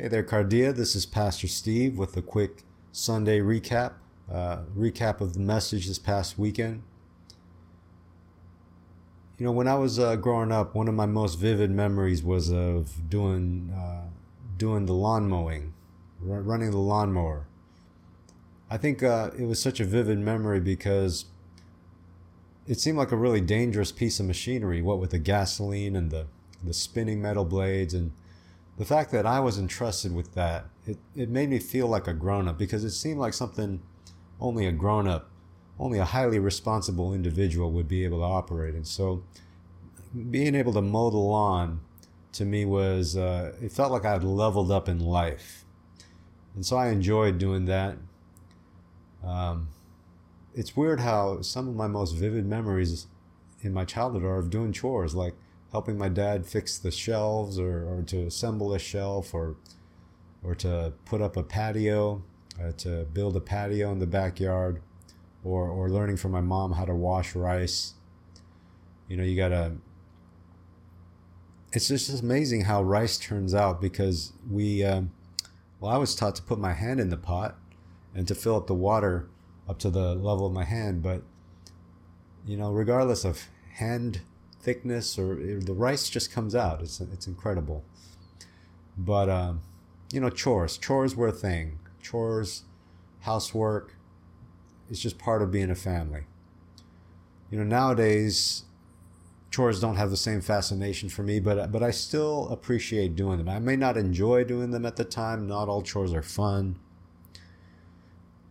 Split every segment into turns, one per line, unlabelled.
Hey there, Cardia. This is Pastor Steve with a quick Sunday recap. Uh, recap of the message this past weekend. You know, when I was uh, growing up, one of my most vivid memories was of doing uh, doing the lawn mowing, r- running the lawnmower. I think uh, it was such a vivid memory because it seemed like a really dangerous piece of machinery. What with the gasoline and the the spinning metal blades and the fact that I was entrusted with that, it, it made me feel like a grown up because it seemed like something only a grown up, only a highly responsible individual would be able to operate. And so being able to mow the lawn to me was, uh, it felt like I had leveled up in life. And so I enjoyed doing that. Um, it's weird how some of my most vivid memories in my childhood are of doing chores, like helping my dad fix the shelves or, or to assemble a shelf or or to put up a patio, uh, to build a patio in the backyard, or or learning from my mom how to wash rice. You know, you gotta. It's just amazing how rice turns out because we. Um, well, I was taught to put my hand in the pot and to fill up the water up to the level of my hand, but you know, regardless of hand thickness or the rice just comes out. It's it's incredible. But um, you know, chores. Chores were a thing. Chores, housework. It's just part of being a family. You know, nowadays, chores don't have the same fascination for me, but but I still appreciate doing them. I may not enjoy doing them at the time. Not all chores are fun,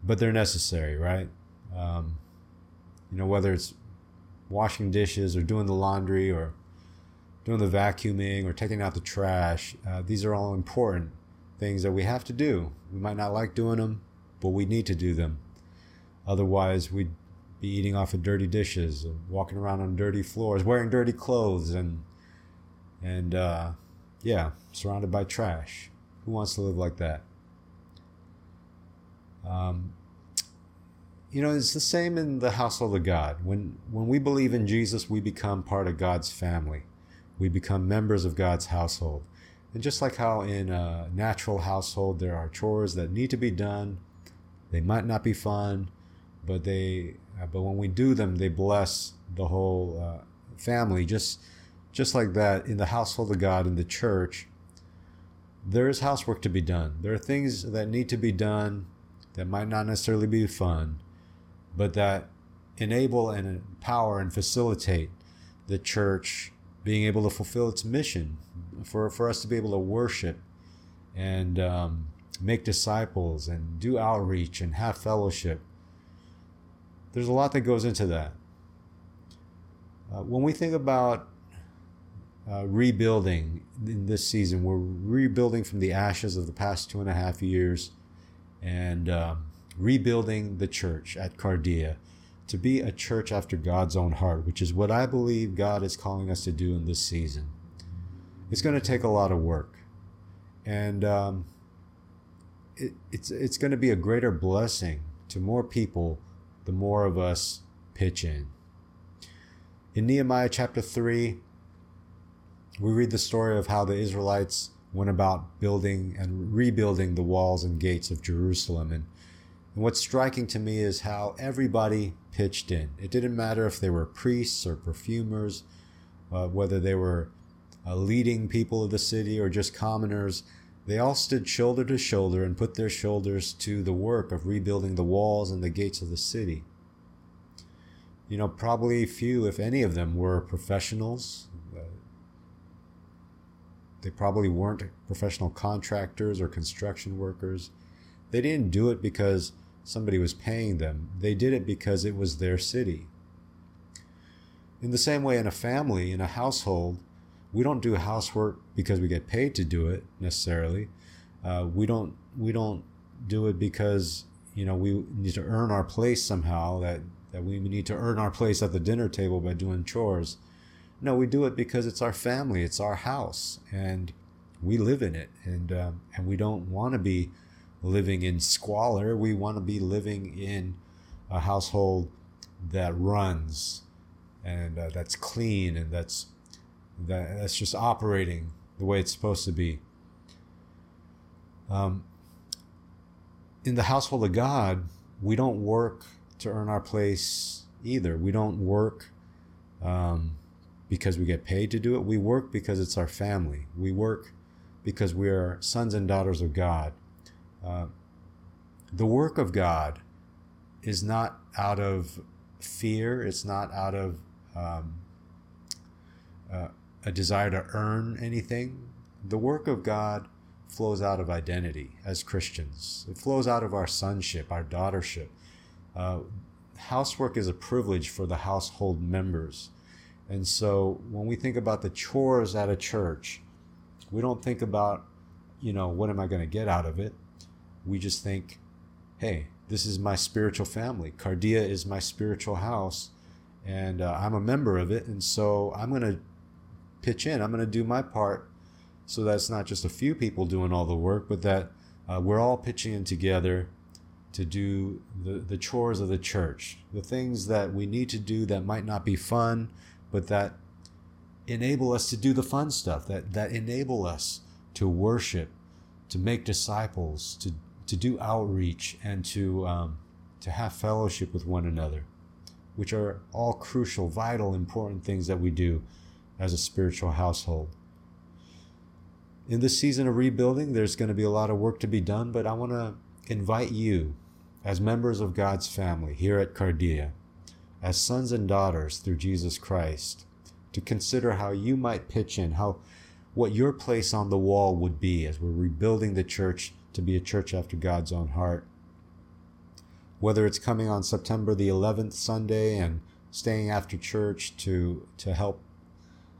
but they're necessary, right? Um, you know, whether it's washing dishes or doing the laundry or doing the vacuuming or taking out the trash. Uh, these are all important things that we have to do. We might not like doing them, but we need to do them. Otherwise, we'd be eating off of dirty dishes, walking around on dirty floors, wearing dirty clothes, and and uh, yeah, surrounded by trash. Who wants to live like that? Um, you know, it's the same in the household of God. When when we believe in Jesus, we become part of God's family. We become members of God's household. And just like how in a natural household there are chores that need to be done, they might not be fun, but they uh, but when we do them, they bless the whole uh, family. Just just like that in the household of God in the church, there is housework to be done. There are things that need to be done that might not necessarily be fun but that enable and empower and facilitate the church being able to fulfill its mission for, for us to be able to worship and um, make disciples and do outreach and have fellowship. There's a lot that goes into that. Uh, when we think about uh, rebuilding in this season, we're rebuilding from the ashes of the past two and a half years and um, rebuilding the church at Cardia to be a church after God's own heart, which is what I believe God is calling us to do in this season. It's going to take a lot of work, and um, it, it's it's going to be a greater blessing to more people the more of us pitch in. In Nehemiah chapter three, we read the story of how the Israelites went about building and rebuilding the walls and gates of Jerusalem and and what's striking to me is how everybody pitched in. It didn't matter if they were priests or perfumers, uh, whether they were uh, leading people of the city or just commoners. They all stood shoulder to shoulder and put their shoulders to the work of rebuilding the walls and the gates of the city. You know, probably few, if any of them, were professionals. Uh, they probably weren't professional contractors or construction workers. They didn't do it because somebody was paying them. They did it because it was their city. In the same way, in a family, in a household, we don't do housework because we get paid to do it necessarily. Uh, we don't we don't do it because you know we need to earn our place somehow. That that we need to earn our place at the dinner table by doing chores. No, we do it because it's our family, it's our house, and we live in it, and um, and we don't want to be living in squalor. We want to be living in a household that runs and uh, that's clean and that's that, that's just operating the way it's supposed to be. Um, in the household of God, we don't work to earn our place either. We don't work um, because we get paid to do it. We work because it's our family. We work because we are sons and daughters of God. The work of God is not out of fear, it's not out of um, uh, a desire to earn anything. The work of God flows out of identity as Christians, it flows out of our sonship, our daughtership. Uh, housework is a privilege for the household members. And so when we think about the chores at a church, we don't think about, you know, what am I going to get out of it? We just think, hey, this is my spiritual family. Cardia is my spiritual house, and uh, I'm a member of it. And so I'm going to pitch in. I'm going to do my part so that's not just a few people doing all the work, but that uh, we're all pitching in together to do the, the chores of the church, the things that we need to do that might not be fun, but that enable us to do the fun stuff, that, that enable us to worship, to make disciples, to, to do outreach, and to, um, to have fellowship with one another, which are all crucial, vital, important things that we do as a spiritual household. In this season of rebuilding, there's going to be a lot of work to be done, but I want to invite you, as members of God's family here at Cardia, as sons and daughters through Jesus Christ, to consider how you might pitch in, how what your place on the wall would be as we're rebuilding the church to be a church after God's own heart. Whether it's coming on September the 11th Sunday and staying after church to to help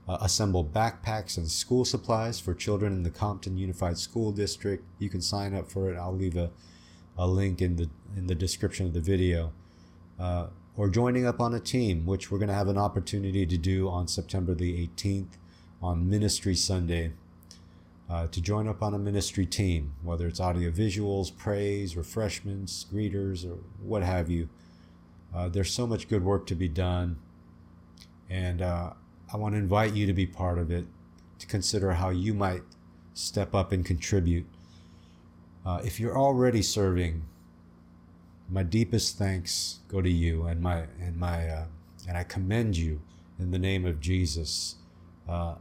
uh, assemble backpacks and school supplies for children in the Compton Unified School District. You can sign up for it. I'll leave a, a link in the in the description of the video. Uh, or joining up on a team, which we're going to have an opportunity to do on September the 18th on Ministry Sunday. Uh, to join up on a ministry team, whether it's audio visuals, praise, refreshments, greeters, or what have you. Uh, there's so much good work to be done. And uh, I want to invite you to be part of it, to consider how you might step up and contribute. Uh, if you're already serving, my deepest thanks go to you, and my and my uh, and I commend you in the name of Jesus. Uh,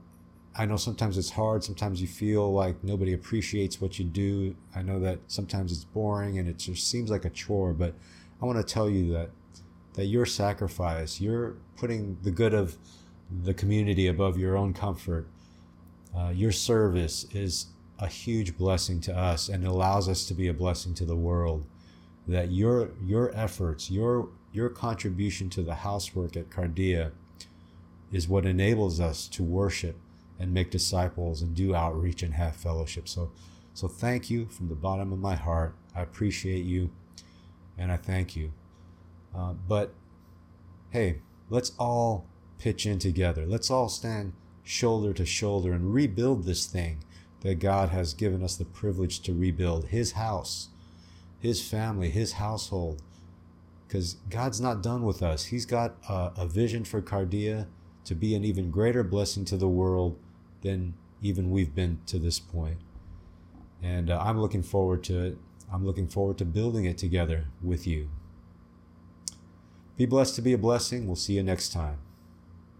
I know sometimes it's hard. Sometimes you feel like nobody appreciates what you do. I know that sometimes it's boring and it just seems like a chore. But I want to tell you that that your sacrifice, you're putting the good of the community above your own comfort. Uh, your service is a huge blessing to us and allows us to be a blessing to the world. That your your efforts, your your contribution to the housework at Cardia is what enables us to worship and make disciples and do outreach and have fellowship. So so thank you from the bottom of my heart. I appreciate you and I thank you. Uh, but hey, let's all pitch in together. Let's all stand shoulder to shoulder and rebuild this thing that God has given us the privilege to rebuild His house, His family, His household. Because God's not done with us. He's got a, a vision for Cardia to be an even greater blessing to the world than even we've been to this point. And uh, I'm looking forward to it. I'm looking forward to building it together with you. Be blessed to be a blessing. We'll see you next time.